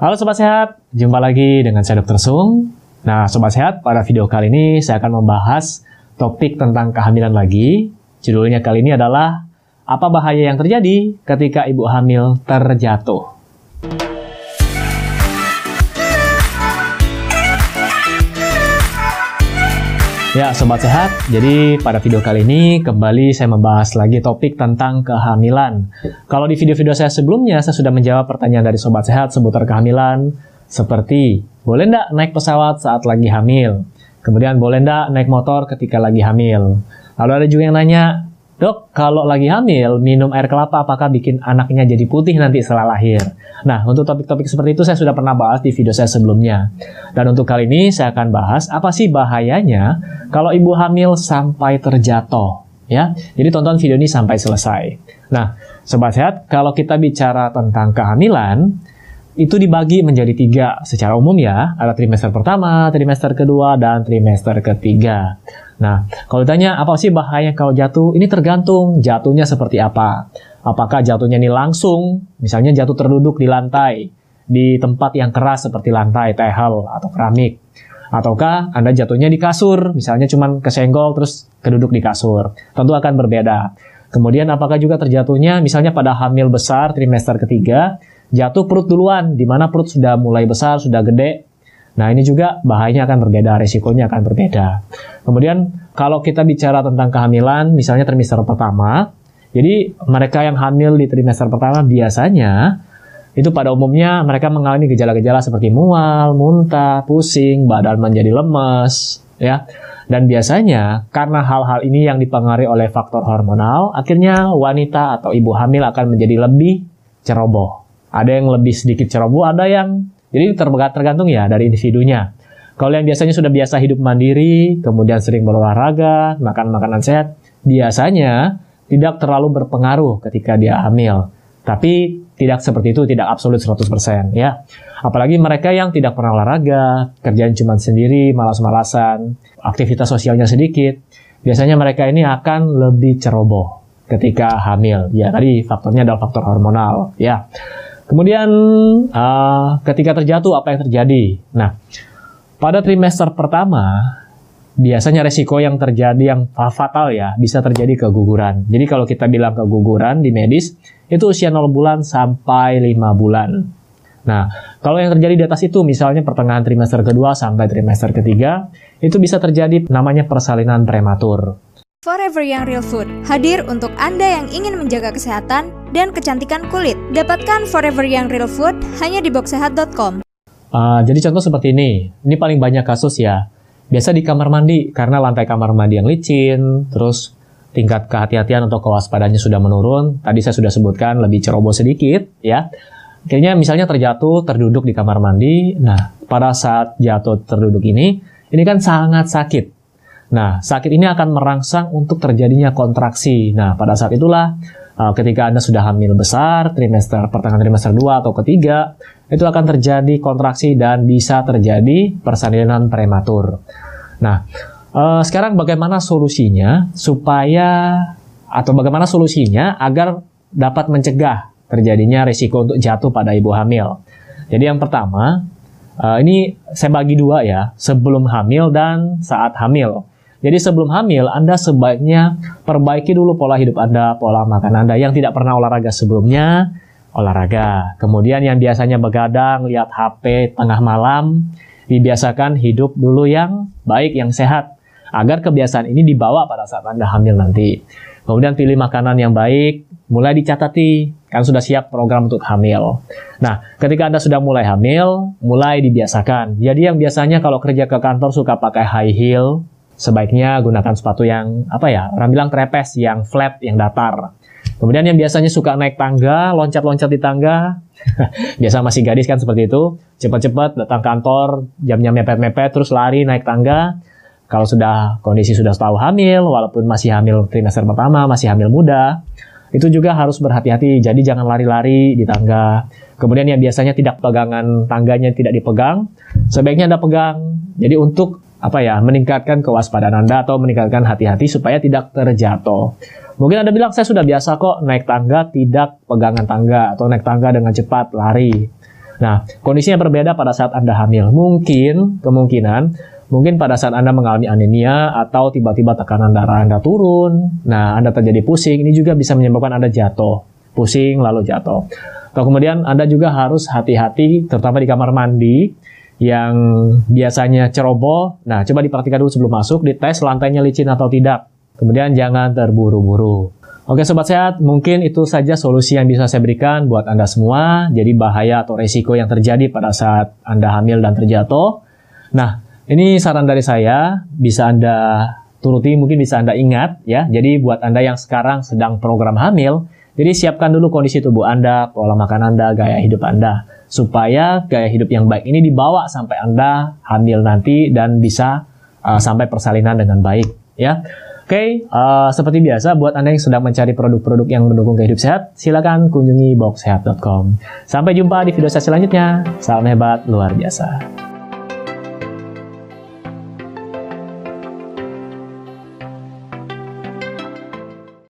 Halo Sobat Sehat, jumpa lagi dengan saya Dr. Sung. Nah Sobat Sehat, pada video kali ini saya akan membahas topik tentang kehamilan lagi. Judulnya kali ini adalah apa bahaya yang terjadi ketika ibu hamil terjatuh. Ya, Sobat Sehat, jadi pada video kali ini kembali saya membahas lagi topik tentang kehamilan. Kalau di video-video saya sebelumnya, saya sudah menjawab pertanyaan dari Sobat Sehat seputar kehamilan, seperti, boleh ndak naik pesawat saat lagi hamil? Kemudian, boleh ndak naik motor ketika lagi hamil? Lalu ada juga yang nanya, Dok, kalau lagi hamil, minum air kelapa apakah bikin anaknya jadi putih nanti setelah lahir? Nah, untuk topik-topik seperti itu saya sudah pernah bahas di video saya sebelumnya. Dan untuk kali ini saya akan bahas apa sih bahayanya kalau ibu hamil sampai terjatuh. Ya, jadi tonton video ini sampai selesai. Nah, sobat sehat, kalau kita bicara tentang kehamilan, itu dibagi menjadi tiga secara umum ya. Ada trimester pertama, trimester kedua, dan trimester ketiga. Nah, kalau ditanya apa sih bahaya kalau jatuh? Ini tergantung jatuhnya seperti apa. Apakah jatuhnya ini langsung, misalnya jatuh terduduk di lantai, di tempat yang keras seperti lantai, tehel, atau keramik. Ataukah Anda jatuhnya di kasur, misalnya cuma kesenggol terus keduduk di kasur. Tentu akan berbeda. Kemudian apakah juga terjatuhnya misalnya pada hamil besar trimester ketiga, jatuh perut duluan, di mana perut sudah mulai besar, sudah gede, Nah, ini juga bahayanya akan berbeda, resikonya akan berbeda. Kemudian, kalau kita bicara tentang kehamilan, misalnya trimester pertama, jadi mereka yang hamil di trimester pertama biasanya itu pada umumnya mereka mengalami gejala-gejala seperti mual, muntah, pusing, badan menjadi lemes, ya. Dan biasanya karena hal-hal ini yang dipengaruhi oleh faktor hormonal, akhirnya wanita atau ibu hamil akan menjadi lebih ceroboh. Ada yang lebih sedikit ceroboh, ada yang jadi tergantung ya dari individunya. Kalau yang biasanya sudah biasa hidup mandiri, kemudian sering berolahraga, makan makanan sehat, biasanya tidak terlalu berpengaruh ketika dia hamil. Tapi tidak seperti itu, tidak absolut 100% ya. Apalagi mereka yang tidak pernah olahraga, kerjaan cuma sendiri, malas-malasan, aktivitas sosialnya sedikit, biasanya mereka ini akan lebih ceroboh ketika hamil. Ya, tadi faktornya adalah faktor hormonal ya. Kemudian uh, ketika terjatuh apa yang terjadi? Nah, pada trimester pertama biasanya resiko yang terjadi yang fatal ya bisa terjadi keguguran. Jadi kalau kita bilang keguguran di medis itu usia 0 bulan sampai 5 bulan. Nah, kalau yang terjadi di atas itu misalnya pertengahan trimester kedua sampai trimester ketiga itu bisa terjadi namanya persalinan prematur. Forever Young Real Food hadir untuk Anda yang ingin menjaga kesehatan dan kecantikan kulit. Dapatkan Forever Young Real Food hanya di boxsehat.com. Uh, jadi contoh seperti ini, ini paling banyak kasus ya. Biasa di kamar mandi karena lantai kamar mandi yang licin, terus tingkat kehati-hatian atau kewaspadaannya sudah menurun. Tadi saya sudah sebutkan lebih ceroboh sedikit ya. Akhirnya misalnya terjatuh, terduduk di kamar mandi. Nah, pada saat jatuh terduduk ini, ini kan sangat sakit Nah, sakit ini akan merangsang untuk terjadinya kontraksi. Nah, pada saat itulah uh, ketika Anda sudah hamil besar, trimester pertengahan trimester 2 atau ketiga, itu akan terjadi kontraksi dan bisa terjadi persalinan prematur. Nah, uh, sekarang bagaimana solusinya supaya atau bagaimana solusinya agar dapat mencegah terjadinya risiko untuk jatuh pada ibu hamil. Jadi yang pertama, uh, ini saya bagi dua ya, sebelum hamil dan saat hamil. Jadi sebelum hamil, Anda sebaiknya perbaiki dulu pola hidup Anda, pola makan Anda. Yang tidak pernah olahraga sebelumnya, olahraga. Kemudian yang biasanya begadang, lihat HP tengah malam, dibiasakan hidup dulu yang baik, yang sehat. Agar kebiasaan ini dibawa pada saat Anda hamil nanti. Kemudian pilih makanan yang baik, mulai dicatati, kan sudah siap program untuk hamil. Nah, ketika Anda sudah mulai hamil, mulai dibiasakan. Jadi yang biasanya kalau kerja ke kantor suka pakai high heel, sebaiknya gunakan sepatu yang apa ya orang bilang trepes yang flat yang datar. Kemudian yang biasanya suka naik tangga loncat-loncat di tangga biasa masih gadis kan seperti itu cepat-cepat datang kantor jamnya mepet-mepet terus lari naik tangga. Kalau sudah kondisi sudah tahu hamil walaupun masih hamil trimester pertama masih hamil muda itu juga harus berhati-hati. Jadi jangan lari-lari di tangga. Kemudian yang biasanya tidak pegangan tangganya tidak dipegang sebaiknya anda pegang. Jadi untuk apa ya meningkatkan kewaspadaan Anda atau meningkatkan hati-hati supaya tidak terjatuh. Mungkin Anda bilang saya sudah biasa kok naik tangga tidak pegangan tangga atau naik tangga dengan cepat lari. Nah, kondisinya berbeda pada saat Anda hamil. Mungkin, kemungkinan, mungkin pada saat Anda mengalami anemia atau tiba-tiba tekanan darah Anda turun, nah Anda terjadi pusing, ini juga bisa menyebabkan Anda jatuh. Pusing lalu jatuh. Atau kemudian Anda juga harus hati-hati, terutama di kamar mandi, yang biasanya ceroboh. Nah, coba diperhatikan dulu sebelum masuk, dites lantainya licin atau tidak. Kemudian jangan terburu-buru. Oke Sobat Sehat, mungkin itu saja solusi yang bisa saya berikan buat Anda semua. Jadi bahaya atau resiko yang terjadi pada saat Anda hamil dan terjatuh. Nah, ini saran dari saya, bisa Anda turuti, mungkin bisa Anda ingat ya. Jadi buat Anda yang sekarang sedang program hamil, jadi siapkan dulu kondisi tubuh Anda, pola makan Anda, gaya hidup Anda. Supaya gaya hidup yang baik ini dibawa sampai Anda hamil nanti dan bisa uh, sampai persalinan dengan baik ya. Oke, okay, uh, seperti biasa buat Anda yang sedang mencari produk-produk yang mendukung kehidupan sehat, silakan kunjungi boxsehat.com. Sampai jumpa di video saya selanjutnya. Salam hebat luar biasa.